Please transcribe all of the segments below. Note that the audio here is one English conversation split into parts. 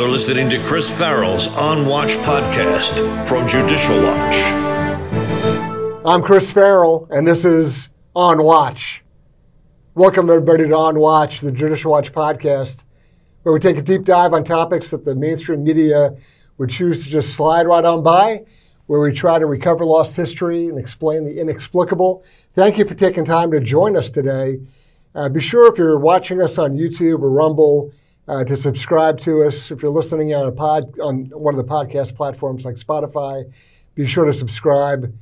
You're listening to Chris Farrell's On Watch podcast from Judicial Watch. I'm Chris Farrell, and this is On Watch. Welcome, everybody, to On Watch, the Judicial Watch podcast, where we take a deep dive on topics that the mainstream media would choose to just slide right on by, where we try to recover lost history and explain the inexplicable. Thank you for taking time to join us today. Uh, be sure if you're watching us on YouTube or Rumble uh, to subscribe to us. If you're listening on a pod on one of the podcast platforms like Spotify, be sure to subscribe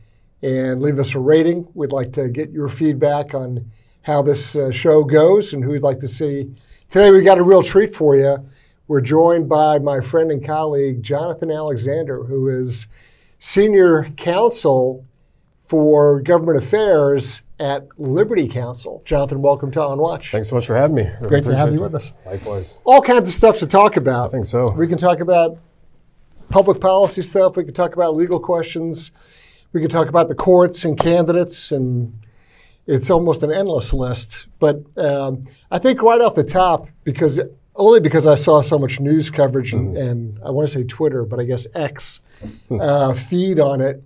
and leave us a rating. We'd like to get your feedback on how this uh, show goes and who you'd like to see. Today we got a real treat for you. We're joined by my friend and colleague Jonathan Alexandre, who is senior counsel for government affairs at Liberty Counsel. Jonathan, welcome to On Watch. Thanks so much for having me. Really Great to have you appreciate with us. Likewise. All kinds of stuff to talk about. I think so. We can talk about public policy stuff. We can talk about legal questions. We can talk about the courts and candidates, and it's almost an endless list. But um, I think right off the top, because only because I saw so much news coverage and, and I want to say Twitter, but I guess X uh, feed on it.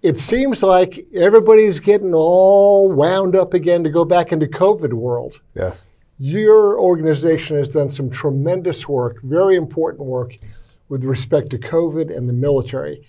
It seems like everybody's getting all wound up again to go back into COVID world. Yeah. Your organization has done some tremendous work, very important work, with respect to COVID and the military.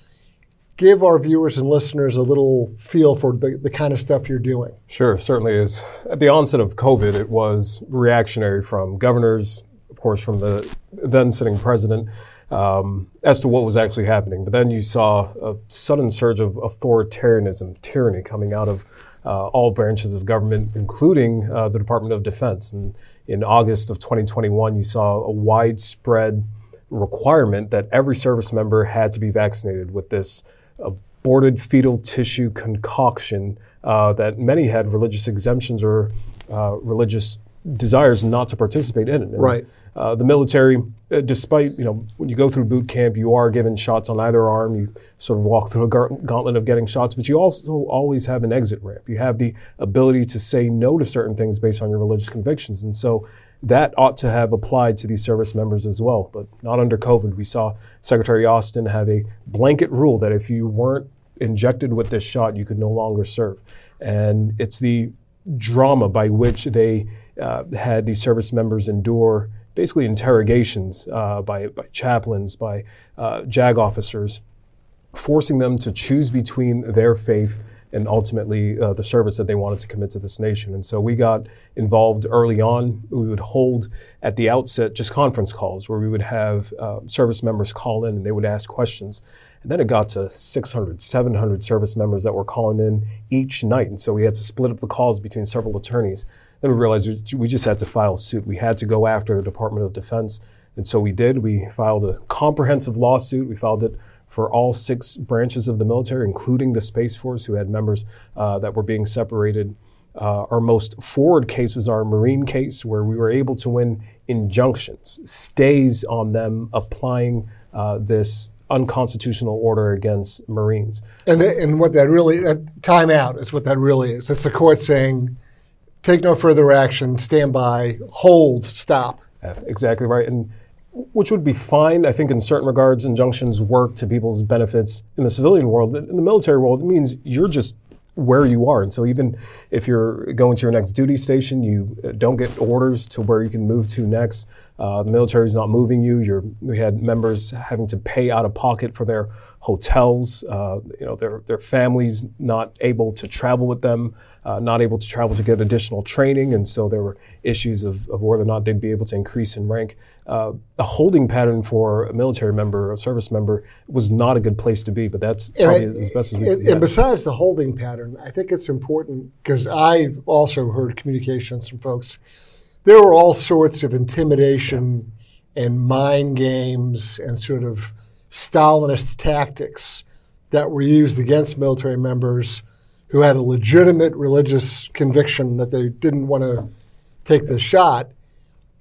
Give our viewers and listeners a little feel for the, the kind of stuff you're doing. Sure, certainly is. At the onset of COVID, it was reactionary from governors, of course, from the then sitting president, um, as to what was actually happening. But then you saw a sudden surge of authoritarianism, tyranny coming out of uh, all branches of government, including uh, the Department of Defense. And in August of 2021, you saw a widespread requirement that every service member had to be vaccinated with this aborted fetal tissue concoction uh, that many had religious exemptions or uh, religious desires not to participate in it. And, Right. Uh, the military, uh, despite you know when you go through boot camp, you are given shots on either arm. You sort of walk through a gauntlet of getting shots, but you also always have an exit ramp. You have the ability to say no to certain things based on your religious convictions, and so that ought to have applied to these service members as well, but not under COVID. We saw Secretary Austin have a blanket rule that if you weren't injected with this shot, you could no longer serve. And it's the drama by which they uh, had these service members endure basically interrogations uh, by, by chaplains, by uh, JAG officers, forcing them to choose between their faith and ultimately uh, the service that they wanted to commit to this nation. And so we got involved early on. We would hold at the outset just conference calls where we would have uh, service members call in and they would ask questions. And then it got to 600, 700 service members that were calling in each night. And so we had to split up the calls between several attorneys. Then we realized we- just had to file suit. We had to go after the Department of Defense. And so we did. We filed a comprehensive lawsuit. We filed it for all six branches of the military, including the Space Force, who had members uh, that were being separated. Uh, our most forward case was our Marine case, where we were able to win injunctions, stays on them applying uh, this unconstitutional order against Marines. And, the, and what that really, that time out is what that really is. That's the court saying, take no further action, stand by, hold, stop. Exactly right. And which would be fine. I think in certain regards, injunctions work to people's benefits in the civilian world. In the military world, it means you're just where you are. And so even if you're going to your next duty station, you uh, don't get orders to where you can move to next. Uh, the military is not moving you. You're, we had members having to pay out of pocket for their hotels. Uh, you know, their their families not able to travel with them, uh, not able to travel to get additional training, and so there were issues of, of whether or not they'd be able to increase in rank. Uh, a holding pattern for a military member, a service member, was not a good place to be. But that's probably I- as best as we and, can and besides the holding pattern, I think it's important because I also heard communications from folks. There were all sorts of intimidation and mind games and sort of Stalinist tactics that were used against military members who had a legitimate religious conviction that they didn't want to take the shot.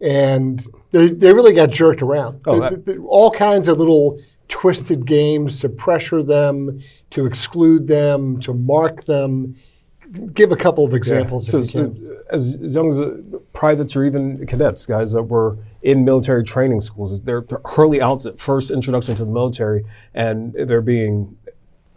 And they, they really got jerked around. Oh, They- they- all kinds of little twisted games to pressure them, to exclude them, to mark them. Give a couple of examples So, if you as, as young as uh, privates or even cadets, guys that were in military training schools, they're, they're early outset, first introduction to the military, and they're being,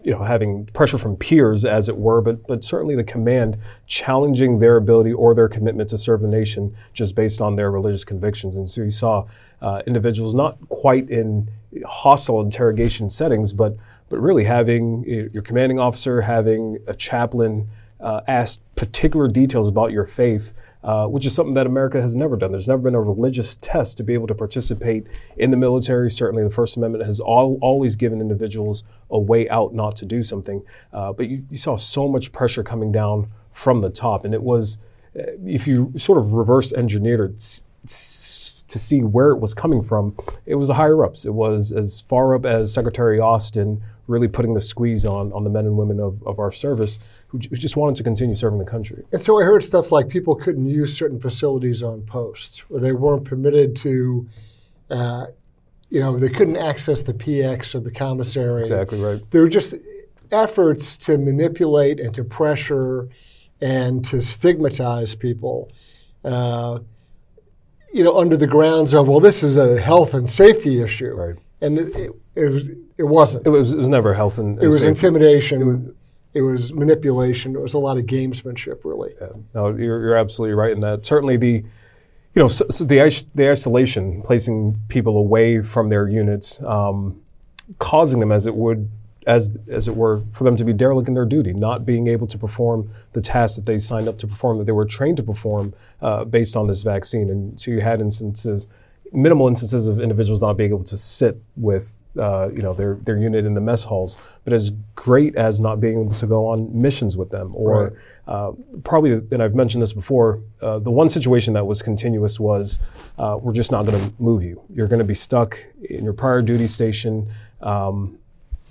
you know, having pressure from peers, as it were, but but certainly the command challenging their ability or their commitment to serve the nation just based on their religious convictions. And so you saw uh, individuals not quite in hostile interrogation settings, but but really having uh, your commanding officer, having a chaplain uh, ask particular details about your faith, uh, which is something that America has never done. There's never been a religious test to be able to participate in the military. Certainly, the First Amendment has al- always given individuals a way out not to do something. Uh, but you, you saw so much pressure coming down from the top, and it was, uh, if you sort of reverse engineered it, to see where it was coming from, it was the higher ups. It was as far up as Secretary Austin really putting the squeeze on on the men and women of, of our service who, who just wanted to continue serving the country. And so I heard stuff like people couldn't use certain facilities on post, or they weren't permitted to, uh, you know, they couldn't access the PX or the commissary. Exactly right. There were just efforts to manipulate and to pressure and to stigmatize people. Uh, you know, under the grounds of well, this is a health and safety issue, Right. and it, it, it was it wasn't. It was, it was never health and, and It was safety. intimidation. It was manipulation. It was a lot of gamesmanship, really. Yeah. No, you're, you're absolutely right in that. Certainly, the you know so, so the the isolation, placing people away from their units, um, causing them as it would as as it were for them to be derelict in their duty, not being able to perform the tasks that they signed up to perform, that they were trained to perform uh, based on this vaccine. And so you had instances, minimal instances of individuals not being able to sit with uh, you know their their unit in the mess halls, but as great as not being able to go on missions with them, or Right. uh, probably, and I've mentioned this before. Uh, the one situation that was continuous was uh, we're just not going to move you. You're going to be stuck in your prior duty station, um,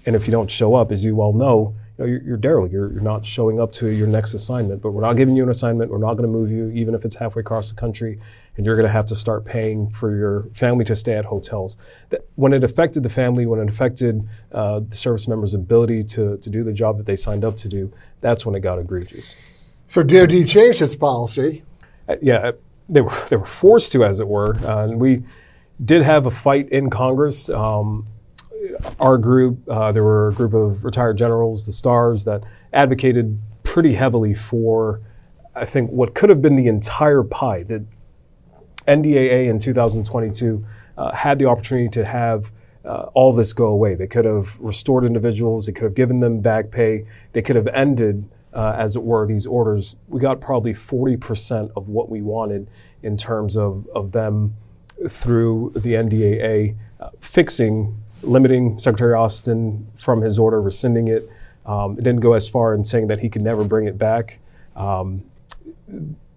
and if you don't show up, as you well know, you're, you're derelict. You're, you're not showing up to your next assignment. But we're not giving you an assignment. We're not going to move you, even if it's halfway across the country, and you're going to have to start paying for your family to stay at hotels. That, when it affected the family, when it affected uh, the service members' ability to to do the job that they signed up to do, that's when it got egregious. So DoD changed its policy. Uh, yeah, uh, they were they were forced to, as it were, uh, and we did have a fight in Congress. Um, our group, uh, there were a group of retired generals, the Stars, that advocated pretty heavily for, I think, what could have been the entire pie. That NDAA in 2022 uh, had the opportunity to have uh, all this go away. They could have restored individuals. They could have given them back pay. They could have ended, uh, as it were, these orders. We got probably 40% of what we wanted in terms of, of them through the NDAA uh, fixing, limiting Secretary Austin from his order, rescinding it. Um, it didn't go as far in saying that he could never bring it back. Um,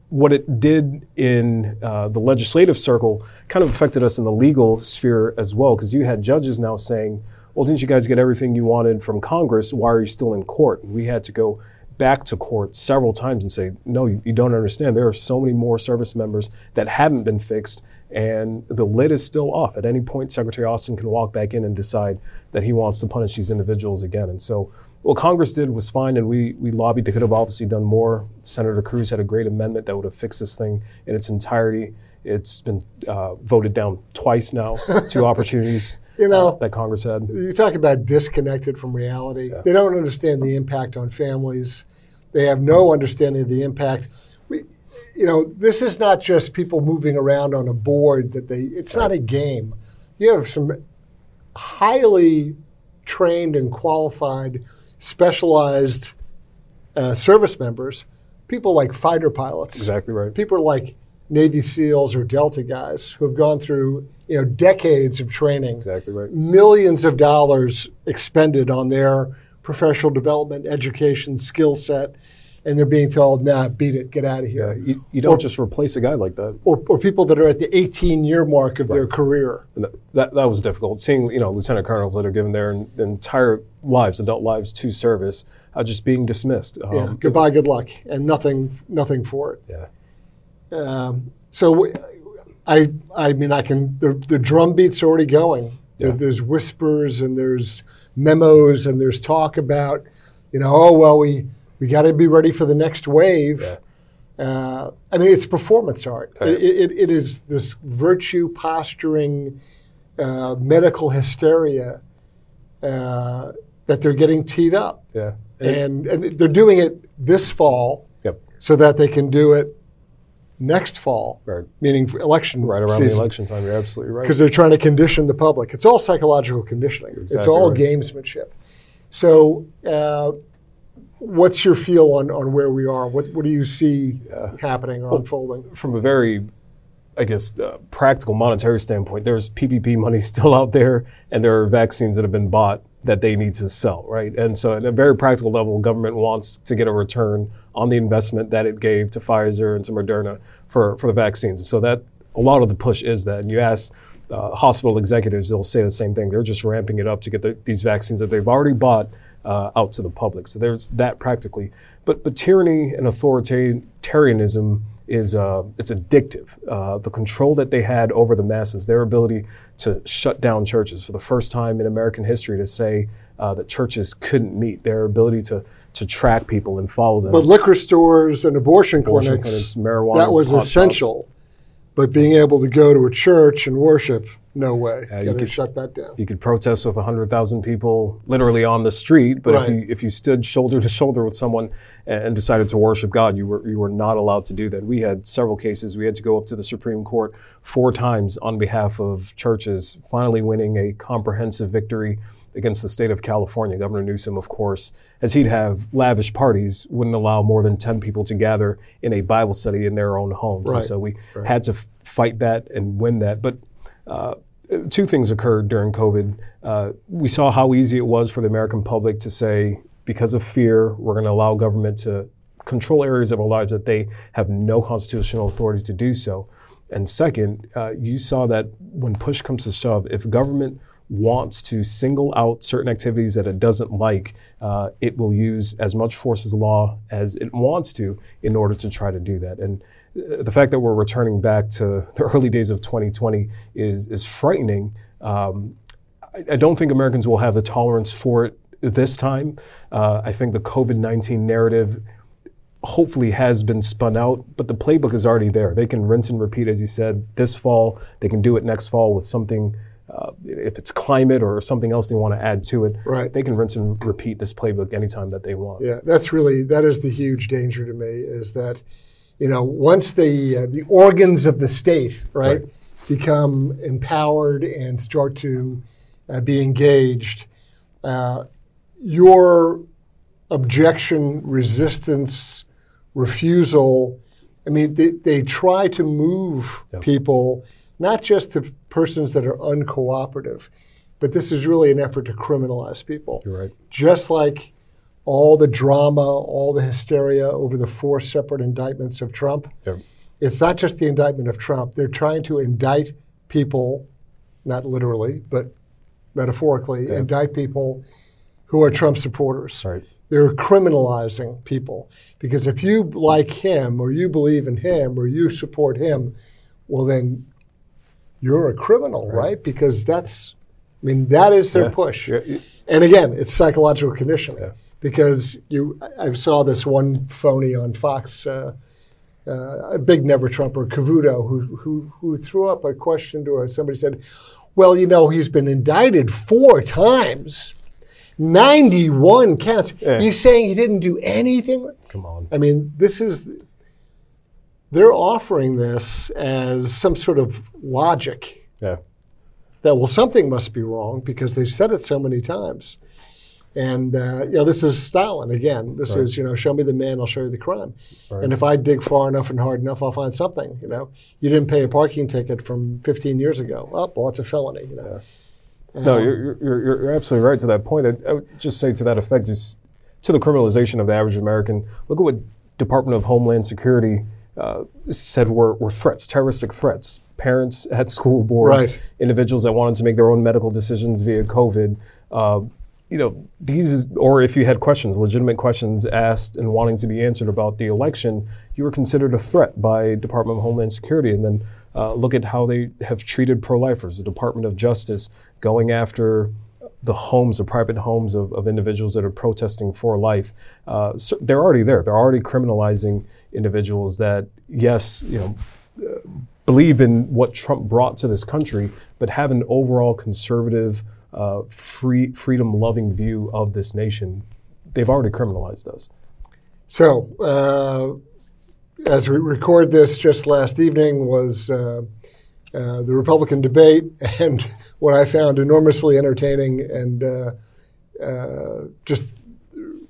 what it did in uh, the legislative circle kind of affected us in the legal sphere as well, because you had judges now saying, well, didn't you guys get everything you wanted from Congress? Why are you still in court? We had to go back to court several times and say, no, you, you don't understand. There are so many more service members that haven't been fixed, and the lid is still off. At any point, Secretary Austin can walk back in and decide that he wants to punish these individuals again. And so, what Congress did was fine, and we, we lobbied. They could have obviously done more. Senator Cruz had a great amendment that would have fixed this thing in its entirety. It's been uh, voted down twice now, two opportunities You know- uh, that Congress had. You talk about disconnected from reality. They don't understand the impact on families. They have no understanding of the impact. We, you know, this is not just people moving around on a board that they. It's not a game. You have some highly trained and qualified, specialized uh, service members. People like fighter pilots Exactly right. people like Navy SEALs or Delta guys who have gone through you know decades of training, Exactly right. millions of dollars expended on their professional development, education, skill set, and they're being told, "Nah, beat it, get out of Yeah, here." you, you don't just replace a guy like that. Or, or people that are at the 18 year mark of their career. And that, that, was difficult. Seeing you know lieutenant colonels that are given their en- entire lives, adult lives, to service, uh, just being dismissed. Um, Yeah, goodbye, good luck, and nothing, nothing for it. yeah. Um, so, I, I mean, I can. The, the drum beat's already going. There- Yeah. there's whispers and there's memos and there's talk about, you know, oh well, we We got to be ready for the next wave. Yeah. Uh, I mean, it's performance art. Right. It, it, it is this virtue posturing, uh, medical hysteria uh, that they're getting teed up. Yeah. And, and they're doing it this fall yep. so that they can do it next fall, Right. meaning election Right around season. the election time, you're absolutely right. because they're trying to condition the public. It's all psychological conditioning. it's exactly all right. gamesmanship. So, uh, what's your feel on, on where we are? What what do you see happening or unfolding? from a very, I guess, uh, practical monetary standpoint, there's PPP money still out there, and there are vaccines that have been bought that they need to sell, right? And so, at a very practical level, government wants to get a return on the investment that it gave to Pfizer and to Moderna for, for the vaccines. So that a lot of the push is that. And you ask uh, hospital executives, they'll say the same thing. They're just ramping it up to get the, these vaccines that they've already bought uh, out to the public. So there's that practically. But, but tyranny and authoritarianism is uh, it's addictive. Uh, the control that they had over the masses, their ability to shut down churches for the first time in American history to say uh, that churches couldn't meet, their ability to to track people and follow them. But liquor stores and abortion, Abortion clinics, clinics, marijuana, that was shops. essential. But being able to go to a church and worship, no way. Yeah, you could- shut that down. you could protest with 100,000 people literally on the street, but if you if you stood shoulder to shoulder with someone and decided to worship God, you were you were not allowed to do that. We had several cases. We had to go up to the Supreme Court four times on behalf of churches, finally winning a comprehensive victory against the state of California. Governor Newsom, of course, as he'd have lavish parties, wouldn't allow more than 10 people to gather in a Bible study in their own homes. Right. And so we had to fight that and win that. But uh, two things occurred during COVID. Uh, we saw how easy it was for the American public to say, because of fear, we're going to allow government to control areas of our lives that they have no constitutional authority to do so. And second, uh, you saw that when push comes to shove, if government wants to single out certain activities that it doesn't like, uh, it will use as much force as law as it wants to in order to try to do that. And the fact that we're returning back to the early days of 2020 is is frightening. Um, I, I don't think Americans will have the tolerance for it this time. Uh, I think the COVID 19 narrative hopefully has been spun out, but the playbook is already there. They can rinse and repeat, as you said, this fall. They can do it next fall with something, uh, if it's climate or something else they want to add to it. Right. They can rinse and repeat this playbook anytime that they want. Yeah, that's really that is the huge danger to me is that, you know, once the uh, the organs of the state right, Right. become empowered and start to uh, be engaged, uh, your objection, resistance, refusal. I mean, they, they try to move Yep. people not just to persons that are uncooperative, but this is really an effort to criminalize people You're right. just like all the drama, all the hysteria over the four separate indictments of Trump. Yep. It's not just the indictment of Trump. They're trying to indict people, not literally, but metaphorically, Yeah. indict people who are Trump supporters. Right. They're criminalizing people because if you like him or you believe in him or you support him, well, then you're a criminal, right? Because that's, I mean, that is their Yeah. push. Yeah, And again, it's psychological conditioning Yeah. Because you. I saw this one phony on Fox, uh, uh, a big never Trumper, Cavuto, who who who threw up a question to her. Somebody said, "Well, you know, he's been indicted four times, ninety-one counts. Yeah. He's saying he didn't do anything." Come on. I mean, this is. They're offering this as some sort of logic Yeah. that well something must be wrong because they've said it so many times and uh, you know this is stalin again this Right. is you know show me the man i'll show you the crime Right. and if i dig far enough and hard enough i'll find something you know you didn't pay a parking ticket from 15 years ago oh well it's a felony you know No, you're, you're, you're you're absolutely right to that point. I, I would just say to that effect, just to the criminalization of the average American, look at what Department of Homeland Security uh, said were, were threats, terroristic threats. Parents at school boards, Right. individuals that wanted to make their own medical decisions via COVID. Uh, you know, these, or if you had questions, legitimate questions asked and wanting to be answered about the election, you were considered a threat by Department of Homeland Security. And then uh, look at how they have treated pro-lifers. The Department of Justice going after the homes, the private homes of, of individuals that are protesting for life, uh, so they're already there. They're already criminalizing individuals that, yes, you know, uh, believe in what Trump brought to this country, but have an overall conservative, uh, free, freedom-loving view of this nation. They've already criminalized us. So, uh, as we record this, just last evening was uh, uh, the Republican debate, and what I found enormously entertaining and uh, uh, just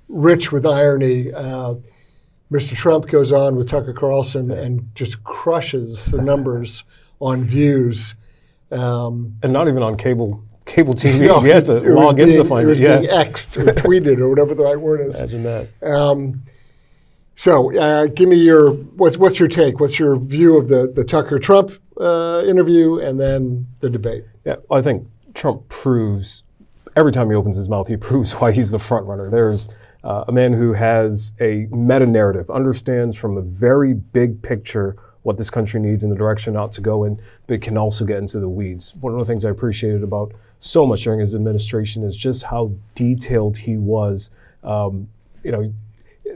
rich with irony. Uh, Mr. Trump goes on with Tucker Carlson and just crushes the numbers on views. Um, and not even on cable cable TV. no, we had to was log in to find it. was it. Yeah. being X'd or tweeted or whatever the right word is. Imagine that. Um, so, uh, give me your what's what's your take? What's your view of the the Tucker Trump uh, interview and then the debate? Yeah, I think Trump proves every time he opens his mouth, he proves why he's the front runner. There's uh, a man who has a meta narrative, understands from a very big picture what this country needs and the direction not to go in, but can also get into the weeds. One of the things I appreciated about so much during his administration is just how detailed he was. Um, you know,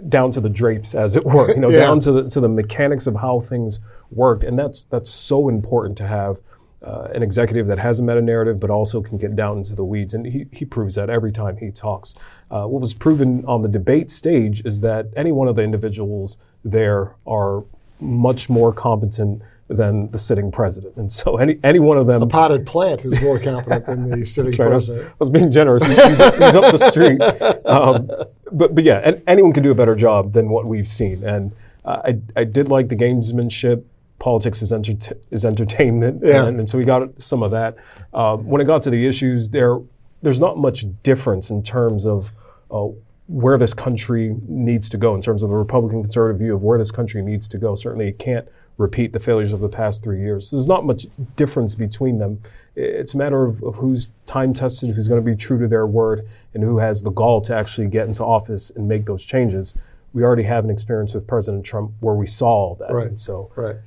down to the drapes, as it were. You know, Yeah. down to the to the mechanics of how things worked, and that's that's so important to have uh, an executive that has a meta narrative, but also can get down into the weeds. And he, he proves that every time he talks. Uh, what was proven on the debate stage is that any one of the individuals there are much more competent than the sitting president. And so any any one of them A potted plant is more competent than the sitting Right, I, was, president. I was being generous. He's, he's up, he's up the street. Um, but, but yeah, and anyone can do a better job than what we've seen. And uh, I, I did like the gamesmanship. Politics is, enter- is entertainment. Yeah. And, and so we got some of that. Um, when it got to the issues, there there's not much difference in terms of uh, where this country needs to go, in terms of the Republican conservative view of where this country needs to go. Certainly, it can't repeat the failures of the past three years. There's not much difference between them. It's a matter of, of who's time tested, who's going to be true to their word, and who has the gall to actually get into office and make those changes. We already have an experience with President Trump where we saw all that. Right. And so Right.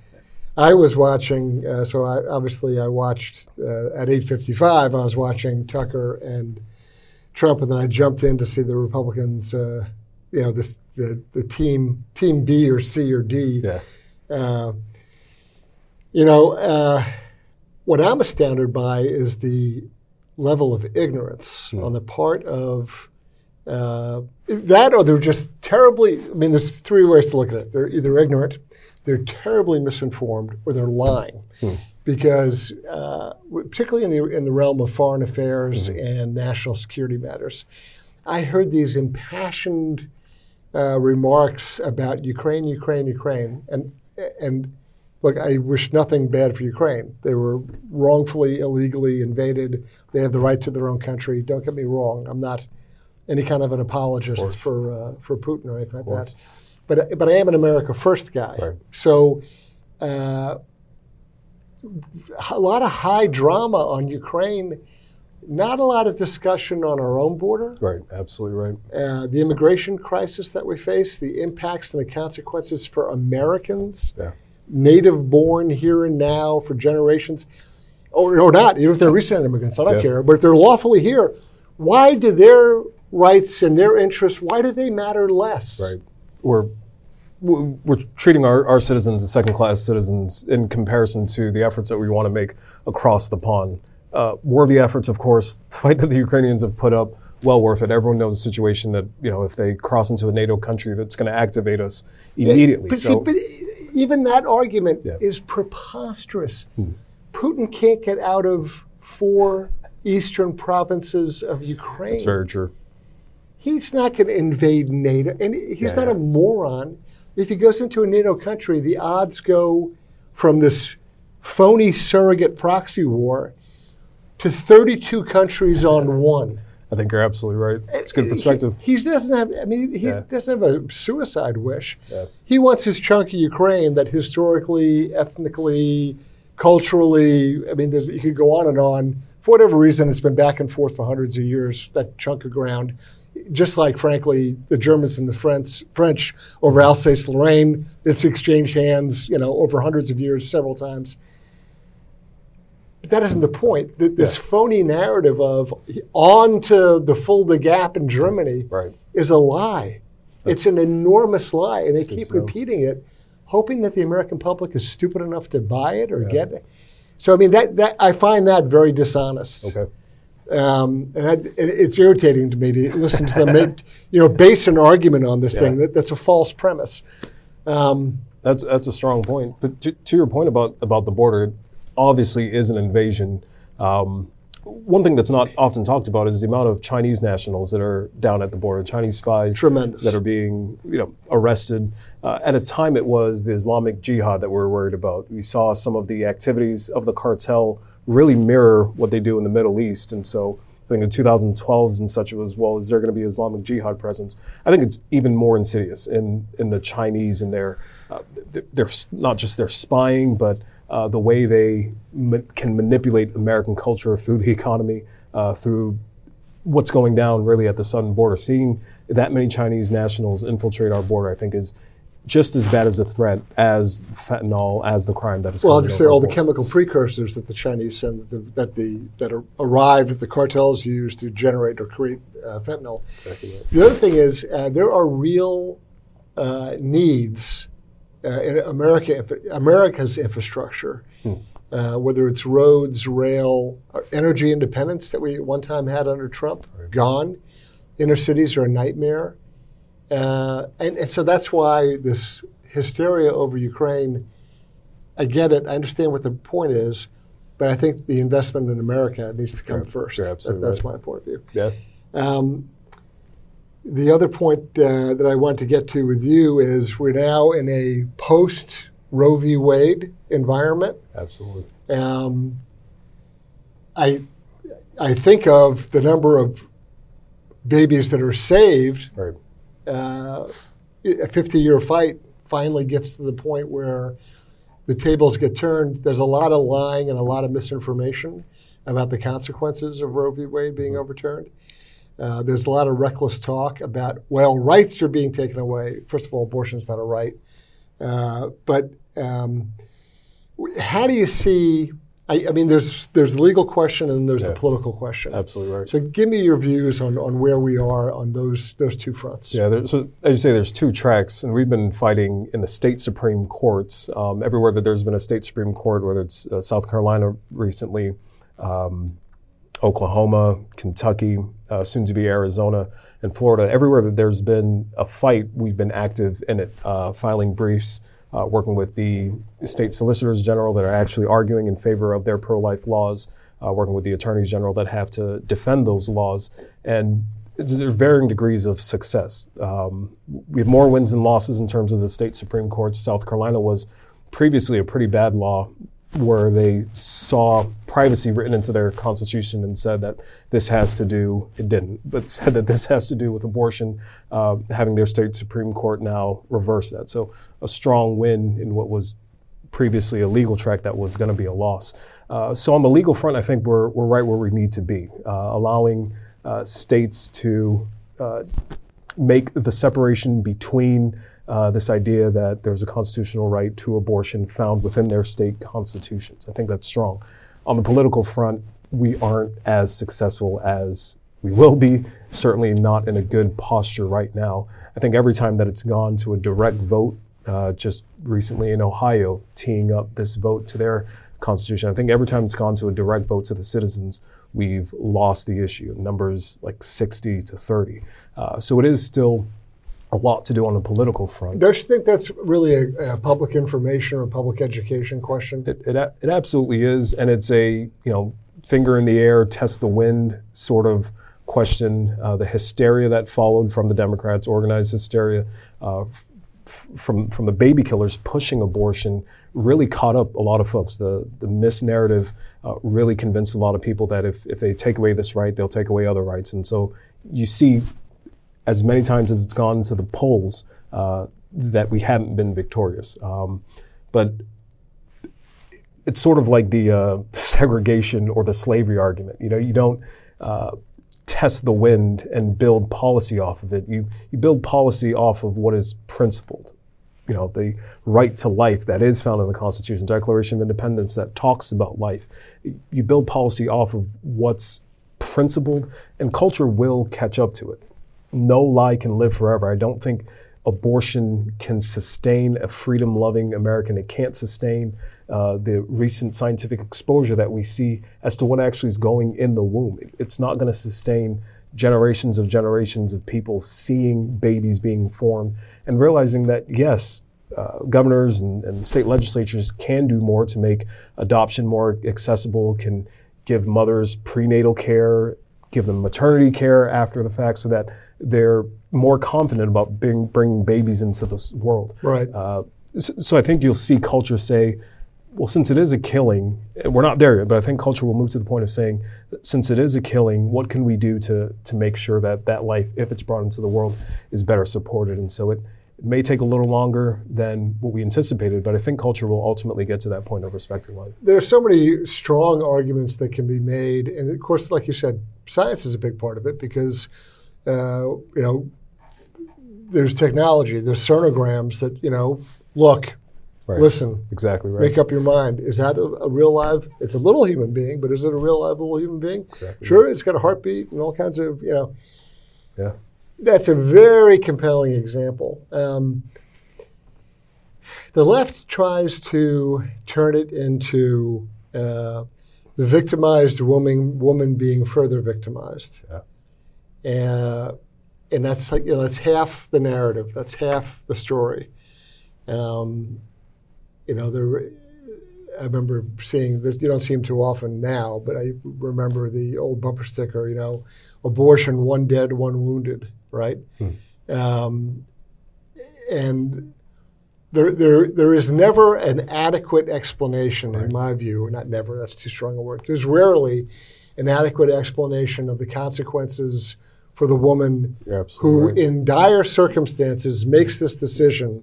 I was watching, uh, so I, obviously I watched uh, at 8:55. I was watching Tucker and Trump, and then I jumped in to see the Republicans. Uh, you know, this the the team team B or C or D. yeah, Uh, you know, uh, what I'm astounded by is the level of ignorance on the part of uh, that, or they're just terribly. I mean, there's three ways to look at it. They're either ignorant, they're terribly misinformed, or they're lying. Because, uh, particularly in the in the realm of foreign affairs and national security matters, I heard these impassioned uh, remarks about Ukraine, Ukraine, Ukraine, and and look, I wish nothing bad for Ukraine. They were wrongfully, illegally invaded. They have the right to their own country. Don't get me wrong. I'm not any kind of an apologist for uh, for Putin or anything like that. But but I am an America First guy. Right. So. Uh, a lot of high drama on Ukraine, not a lot of discussion on our own border right, absolutely right. uh, the immigration crisis that we face, the impacts and the consequences for Americans, Yeah. native born here and now for generations, or, or not, even if they're recent immigrants, I don't Yeah. care, but if they're lawfully here, why do their rights and their interests, why do they matter less? Right. We're we're treating our, our citizens as second class citizens in comparison to the efforts that we want to make across the pond. Uh, worthy efforts, of course. The fight that the Ukrainians have put up, well worth it. Everyone knows the situation that you know if they cross into a NATO country, that's going to activate us immediately. But, so, see, but even that argument Yeah. is preposterous. Putin can't get out of four eastern provinces of Ukraine. it's very true. He's not going to invade NATO, and he's Yeah, not yeah. a moron. If he goes into a NATO country, the odds go from this phony surrogate proxy war to 32 countries on one. I think you're absolutely right. Eh, it's good perspective. He, he doesn't have. I mean, he Yeah. doesn't have a suicide wish. Yeah. He wants his chunk of Ukraine that historically, ethnically, culturally. I mean, there's, you could go on and on. For whatever reason, it's been back and forth for hundreds of years. That chunk of ground, just like frankly the Germans and the French, French over Alsace-Lorraine, it's exchanged hands. You know, over hundreds of years, several times. but that isn't the point. Th- This phony narrative of on to the Fulda Gap in Germany Right. is a lie. It's an enormous lie, and they keep repeating it, hoping that the American public is stupid enough to buy it or get it. So I mean that that I find that very dishonest. Okay. Um, and I, it's irritating to me to listen to them, make, you know, base an argument on this thing that, that's a false premise. Um, That's that's a strong point. But to, to your point about about the border, it obviously is an invasion. Um, one thing that's not often talked about is the amount of Chinese nationals that are down at the border, Chinese spies Tremendous. that are being you know arrested. Uh, at a time, it was the Islamic Jihad that we were worried about. We saw some of the activities of the cartel really mirror what they do in the Middle East, and so. I think in 2012s and such, it was well. Is there going to be Islamic Jihad presence? I think it's even more insidious in in the Chinese and their uh, th- their not just their spying, but uh, the way they ma- can manipulate American culture through the economy, uh, through what's going down really at the southern border. Seeing that many Chinese nationals infiltrate our border, I think, is just as bad as a threat as fentanyl, as the crime that is. well, I'll just say all the chemical precursors that the Chinese send that the, that the that are, arrive that the cartels use to generate or create uh, fentanyl. The other thing is uh, there are real uh, needs uh, in America, America's infrastructure, uh, whether it's roads, rail, or energy independence that we one time had under Trump, gone. Inner cities are a nightmare. Uh, and, and so that's why this hysteria over Ukraine, I get it. I understand what the point is. But I think the investment in America needs to come first. That- that's my point of view. Yeah. Um, the other point uh, that I want to get to with you is we're now in a post Roe v. Wade environment. Absolutely. Um, I I think of the number of babies that are saved. Right. Uh, a 50 year fight finally gets to the point where the tables get turned. There's a lot of lying and a lot of misinformation about the consequences of Roe v. Wade being overturned. Uh, there's a lot of reckless talk about, well, rights are being taken away. First of all, abortion's not a right. Uh, but um, how do you see? I, I mean, there's there's the legal question and there's the Yeah. political question. Absolutely right. So give me your views on, on where we are on those those two fronts. Yeah, there's, so as you say, there's two tracks, and we've been fighting in the state supreme courts um, everywhere that there's been a state supreme court, whether it's uh, South Carolina recently, um, Oklahoma, Kentucky, uh, soon to be Arizona, and Florida. Everywhere that there's been a fight, we've been active in it, uh, filing briefs, uh, working with the state solicitors general that are actually arguing in favor of their pro-life laws, uh, working with the attorneys general that have to defend those laws, and there's varying degrees of success. Um, we have more wins than losses in terms of the state supreme courts. South Carolina was previously a pretty bad law where they saw privacy written into their constitution and said that this has to do, it didn't, but said that this has to do with abortion, uh, having their state Supreme Court now reverse that. So a strong win in what was previously a legal track that was going to be a loss. Uh, so on the legal front, I think we're, we're right where we need to be, uh, allowing uh, states to uh, make the separation between uh, this idea that there's a constitutional right to abortion found within their state constitutions. I think that's strong. On the political front, we aren't as successful as we will be, certainly not in a good posture right now. I think every time that it's gone to a direct vote, uh, just recently in Ohio, teeing up this vote to their constitution, I think every time it's gone to a direct vote to the citizens, we've lost the issue. Numbers like 60 to 30. Uh, so it is still a lot to do on the political front. Don't you think that's really a, a public information or public education question? It, it, it absolutely is, and it's a you know finger in the air, test the wind sort of question. Uh, the hysteria that followed from the Democrats, organized hysteria, uh, f- from from the baby killers pushing abortion, really caught up a lot of folks. The the misnarrative uh, really convinced a lot of people that if if they take away this right, they'll take away other rights, and so you see as many times as it's gone to the polls uh, that we haven't been victorious. Um, but it's sort of like the uh, segregation or the slavery argument. You know, you don't uh, test the wind and build policy off of it. You you build policy off of what is principled. you know the right to life that is found in the Constitution, Declaration of Independence that talks about life. You build policy off of what's principled, and culture will catch up to it. No lie can live forever. I don't think abortion can sustain a freedom loving American. It can't sustain uh, the recent scientific exposure that we see as to what actually is going in the womb. It's not going to sustain generations of generations of people seeing babies being formed and realizing that, yes, uh, governors and, and, state legislatures can do more to make adoption more accessible, can give mothers prenatal care, give them maternity care after the fact so that they're more confident about being, bringing babies into this world. Right. Uh, so, so I think you'll see culture say, well, since it is a killing, we're not there yet, but I think culture will move to the point of saying, since it is a killing, what can we do to to make sure that that life, if it's brought into the world, is better supported? And so it, it may take a little longer than what we anticipated, but I think culture will ultimately get to that point of respecting life. There are so many strong arguments that can be made, and of course, like you said, science is a big part of it because uh, you know there's technology, there's sonograms that you know look Right. Listen. Exactly right. Make up your mind. Is that a, a, real live? It's a little human being, but is it a real live little human being? Exactly sure, right. it's got a heartbeat and all kinds of you know. Yeah. That's a very compelling example. Um, the left tries to turn it into uh, the victimized woman woman being further victimized. Yeah. Uh, and that's like you know, that's half the narrative. That's half the story. Um, you know, there. I remember seeing this. You don't see them too often now, but I remember the old bumper sticker. You know, abortion, one dead, one wounded. Right. Hmm. Um, and there, there, there is never an adequate explanation, right. in my view. Not never. That's too strong a word. There's rarely an adequate explanation of the consequences for the woman who, right. in dire circumstances, makes this decision.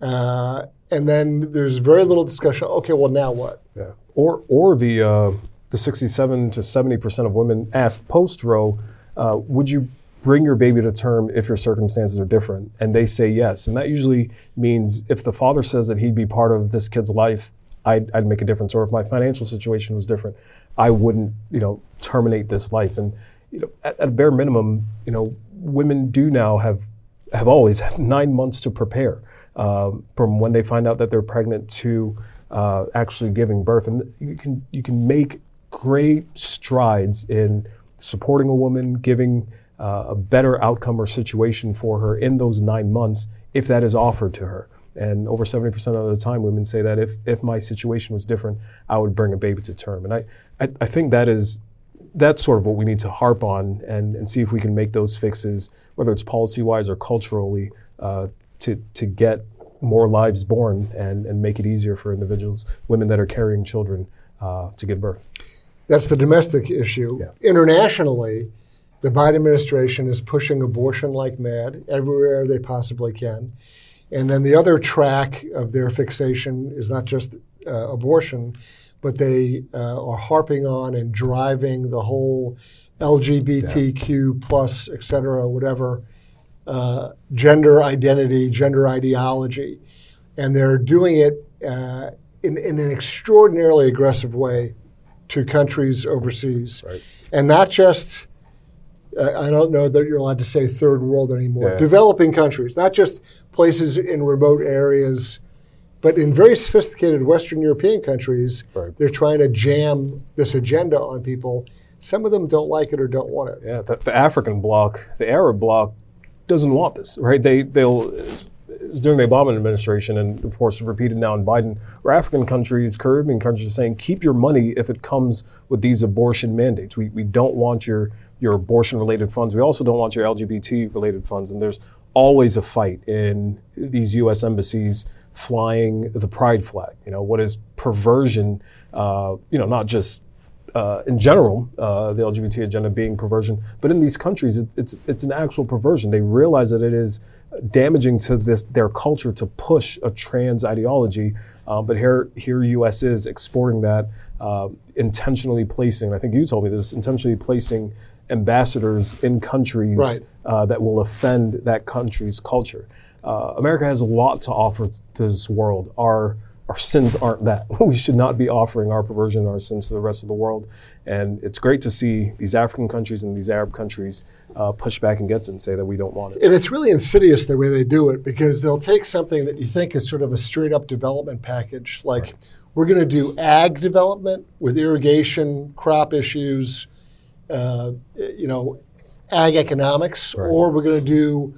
Uh, and then there's very little discussion. Okay, well now what? Yeah. Or or the uh, the 67 to 70 percent of women asked post Roe, uh, would you bring your baby to term if your circumstances are different? And they say yes. And that usually means if the father says that he'd be part of this kid's life, I'd, I'd make a difference. Or if my financial situation was different, I wouldn't, you know, terminate this life. And you know, at, at a bare minimum, you know, women do now have have always have nine months to prepare uh, from when they find out that they're pregnant to uh, actually giving birth. And you can you can make great strides in supporting a woman, giving uh, a better outcome or situation for her in those nine months if that is offered to her. And over 70% of the time, women say that if, if my situation was different, I would bring a baby to term. And I, I, I think that is that's sort of what we need to harp on and, and see if we can make those fixes, whether it's policy wise or culturally, uh, to, to get more lives born and, and make it easier for individuals, women that are carrying children, uh, to give birth. That's the domestic issue. Yeah. Internationally, the Biden administration is pushing abortion like mad everywhere they possibly can. And then the other track of their fixation is not just uh, abortion, but they uh, are harping on and driving the whole LGBTQ plus, et cetera, whatever uh, gender identity, gender ideology, and they're doing it uh, in, in, an extraordinarily aggressive way to countries overseas, right. and not just. I don't know that you're allowed to say third world anymore. Yeah. Developing countries, not just places in remote areas, but in very sophisticated Western European countries, right. they're trying to jam this agenda on people. Some of them don't like it or don't want it. Yeah, the, the African bloc, the Arab bloc, doesn't want this, right? They they'll during the Obama administration, and of course repeated now in Biden, where African countries, Caribbean countries are saying, keep your money if it comes with these abortion mandates. We, we don't want your, your abortion related funds. We also don't want your LGBT related funds. And there's always a fight in these U.S. embassies flying the pride flag. You know, what is perversion, uh, you know, not just uh, in general, uh, the LGBT agenda being perversion, but in these countries, it, it's it's an actual perversion. They realize that it is damaging to this their culture to push a trans ideology. Uh, but here, here, U.S. is exporting that, uh, intentionally placing. I think you told me this, intentionally placing ambassadors in countries right. Uh, that will offend that country's culture. uh, America has a lot to offer to this world. Our our sins aren't that. We should not be offering our perversion, our sins to the rest of the world. And it's great to see these African countries and these Arab countries uh, push back against it and say that we don't want it. And it's really insidious the way they do it because they'll take something that you think is sort of a straight up development package, like right. we're going to do ag development with irrigation, crop issues, uh, you know, ag economics, right. or we're going to do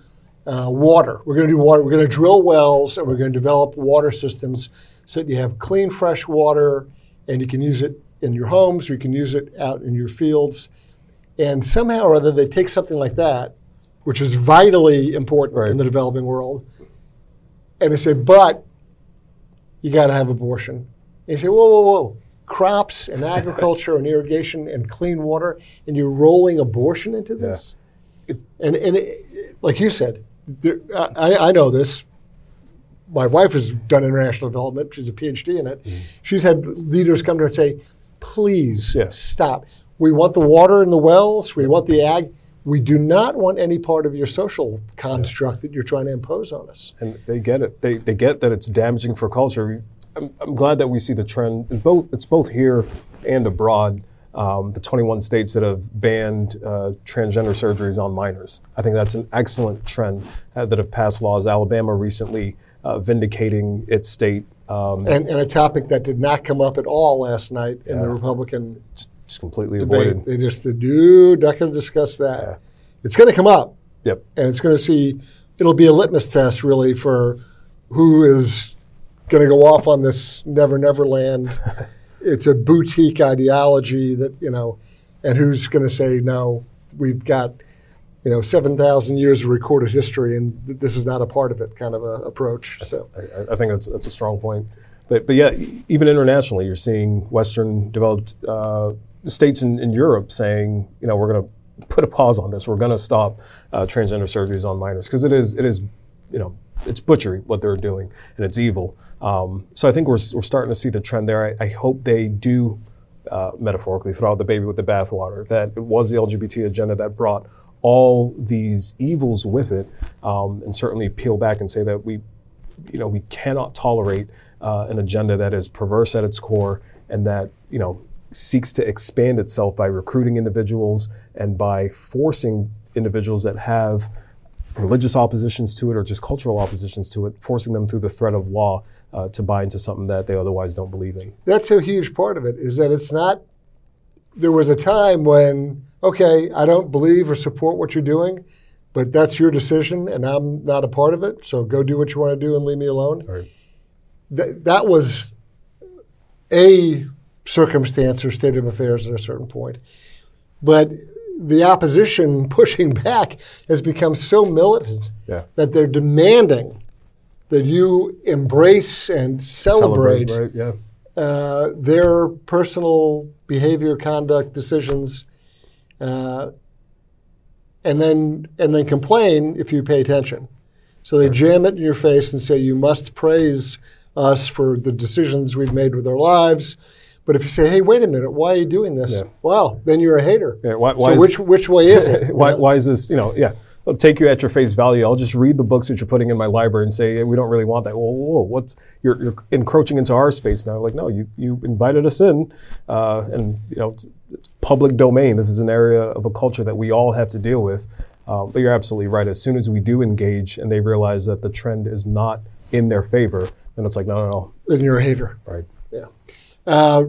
uh, water. We're going to do water. We're going to drill wells and we're going to develop water systems so that you have clean, fresh water and you can use it in your homes or you can use it out in your fields. And somehow or other, they take something like that, which is vitally important right. in the developing world, and they say, but you got to have abortion. And you say, whoa, whoa, whoa. Crops and agriculture and irrigation and clean water, and you're rolling abortion into this? Yeah. And, and it, like you said, there, I, I know this my wife has done international development. She's a PhD in it. Mm. She's had leaders come to her and say, please yes. stop. We want the water in the wells. We want the ag. We do not want any part of your social construct yeah. that you're trying to impose on us. And they get it. They, they get that it's damaging for culture. I'm, I'm glad that we see the trend. It's both, it's both here and abroad. Um, the 21 states that have banned uh, transgender surgeries on minors. I think that's an excellent trend uh, that have passed laws. Alabama recently uh, vindicating its state. Um, and, and, a topic that did not come up at all last night in the Republican just completely debate. avoided. They just said, "Dude, not going to discuss that." Yeah. It's going to come up. Yep. And it's going to see. It'll be a litmus test, really, for who is going to go off on this never never land. it's a boutique ideology that you know, and who's going to say no? We've got you know, 7,000 years of recorded history, and th- this is not a part of it kind of a approach. So I, I, think that's, that's a strong point. But, but yeah, even internationally, you're seeing Western developed uh, states in, in Europe saying, you know, we're going to put a pause on this. We're going to stop uh, transgender surgeries on minors because it is, it is, you know, it's butchery what they're doing, and it's evil. Um, so I think we're, we're starting to see the trend there. I, I hope they do, uh, metaphorically, throw out the baby with the bathwater. That it was the LGBT agenda that brought all these evils with it, um, and certainly peel back and say that we, you know, we cannot tolerate uh, an agenda that is perverse at its core and that you know seeks to expand itself by recruiting individuals and by forcing individuals that have religious oppositions to it or just cultural oppositions to it, forcing them through the threat of law uh, to buy into something that they otherwise don't believe in. That's a huge part of it. Is that it's not. There was a time when okay, I don't believe or support what you're doing, but that's your decision and I'm not a part of it. So go do what you want to do and leave me alone. Right. Th- that was a circumstance or state of affairs at a certain point. But the opposition pushing back has become so militant yeah. that they're demanding that you embrace and celebrate, celebrate right? yeah. uh, their personal behavior, conduct, decisions uh, and then and then complain if you pay attention. So they jam it in your face and say you must praise us for the decisions we've made with our lives. But if you say, "Hey, wait a minute, why are you doing this?" Yeah. Well, then you're a hater. Yeah, why, why so is, which which way is it? why, why is this? You know, yeah. I'll take you at your face value. I'll just read the books that you're putting in my library and say we don't really want that. Whoa, whoa, what's you're, you're encroaching into our space now? Like, no, you you invited us in, uh, and you know, it's, it's, public domain. This is an area of a culture that we all have to deal with. Uh, but you're absolutely right. As soon as we do engage and they realize that the trend is not in their favor, then it's like, no, no, no. Then you're a hater. Right. Yeah. Uh,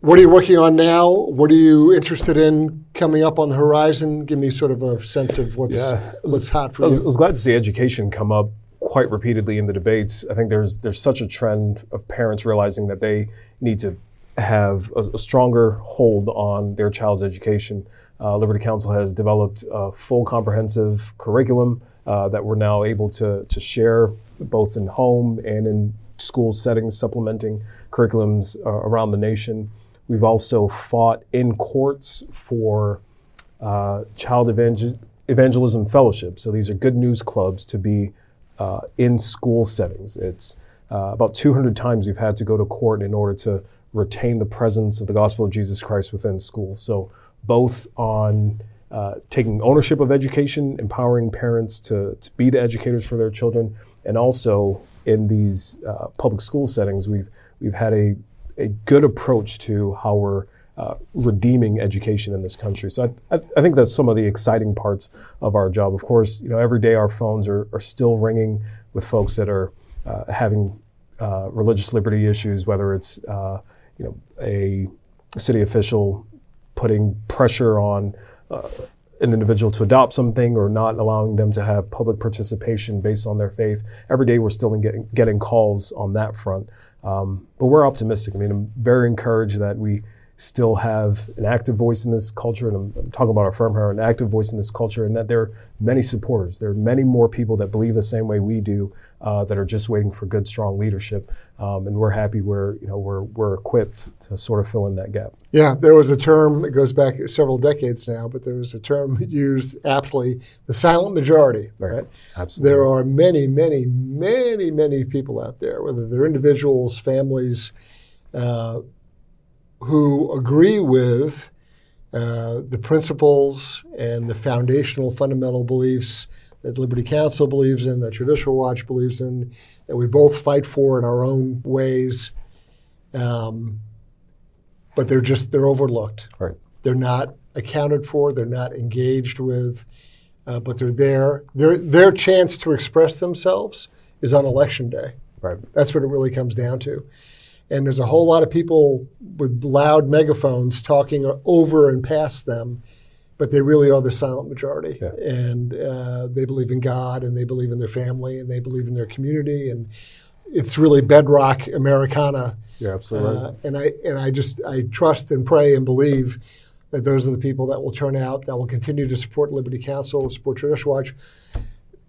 what are you working on now? What are you interested in coming up on the horizon? Give me sort of a sense of what's yeah. what's hot for I was, you. I was glad to see education come up quite repeatedly in the debates. I think there's there's such a trend of parents realizing that they need to have a, a stronger hold on their child's education. Uh, Liberty Counsel has developed a full comprehensive curriculum uh, that we're now able to to share both in home and in school settings, supplementing curriculums uh, around the nation. We've also fought in courts for uh, child evangel- evangelism fellowships. So these are good news clubs to be uh, in school settings. It's uh, about 200 times we've had to go to court in order to retain the presence of the gospel of Jesus Christ within schools. So both on uh, taking ownership of education, empowering parents to, to be the educators for their children, and also in these uh, public school settings, we've we've had a a good approach to how we're uh, redeeming education in this country. So I, I, I, think that's some of the exciting parts of our job. Of course, you know, every day our phones are, are still ringing with folks that are uh, having uh, religious liberty issues, whether it's uh, you know a city official putting pressure on uh, an individual to adopt something or not allowing them to have public participation based on their faith. Every day we're still getting, getting calls on that front. Um, but we're optimistic. I mean, I'm very encouraged that we still have an active voice in this culture, and I'm, I'm, talking about our firm here, an active voice in this culture, and that there are many supporters. There are many more people that believe the same way we do uh, that are just waiting for good, strong leadership. Um, and we're happy we're, you know, we're, we're equipped to sort of fill in that gap. Yeah, there was a term, that goes back several decades now, but there was a term used aptly, the silent majority. Right. right? Absolutely. There are many, many, many, many people out there, whether they're individuals, families, uh, who agree with uh, the principles and the foundational fundamental beliefs that Liberty Counsel believes in, that Judicial Watch believes in, that we both fight for in our own ways. Um, but they're just they're overlooked. Right. They're not accounted for. They're not engaged with. Uh, but they're there. Their their chance to express themselves is on election day. Right. That's what it really comes down to and there's a whole lot of people with loud megaphones talking over and past them, but they really are the silent majority. Yeah. And uh, they believe in God, and they believe in their family, and they believe in their community, and it's really bedrock Americana. You're absolutely uh. And I and I just I trust and pray and believe that those are the people that will turn out, that will continue to support Liberty Counsel, support Judicial Watch.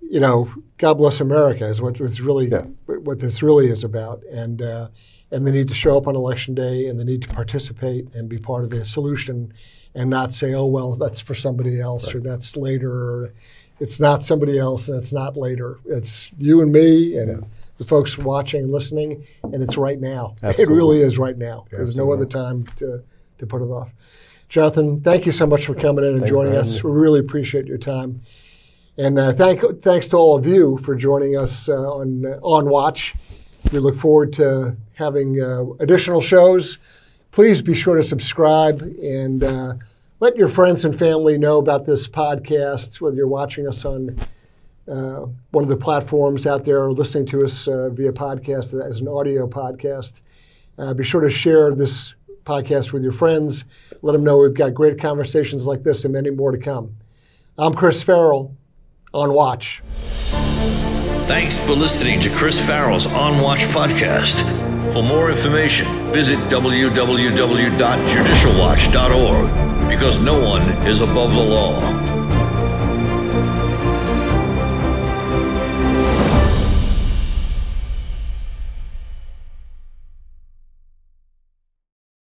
You know, God bless America is what it's really yeah. what this really is about, and. Uh, and they need to show up on election day and they need to participate and be part of the solution and not say, oh, well, that's for somebody else right. or that's later or it's not somebody else and it's not later. It's you and me and yeah. the folks watching and listening, and it's right now. Absolutely. It really is right now. There's no other time to, to put it off. Jonathan, thank you so much for coming in and joining us. We really appreciate your time. And uh, thank, thanks to all of you for joining us uh, on, on Watch. We look forward to having uh, additional shows. Please be sure to subscribe and uh, let your friends and family know about this podcast, whether you're watching us on uh, one of the platforms out there or listening to us uh, via podcast as an audio podcast. Uh, be sure to share this podcast with your friends. Let them know we've got great conversations like this and many more to come. I'm Chris Farrell on Watch. Thanks for listening to Chris Farrell's On Watch podcast. For more information, visit www.judicialwatch.org because no one is above the law.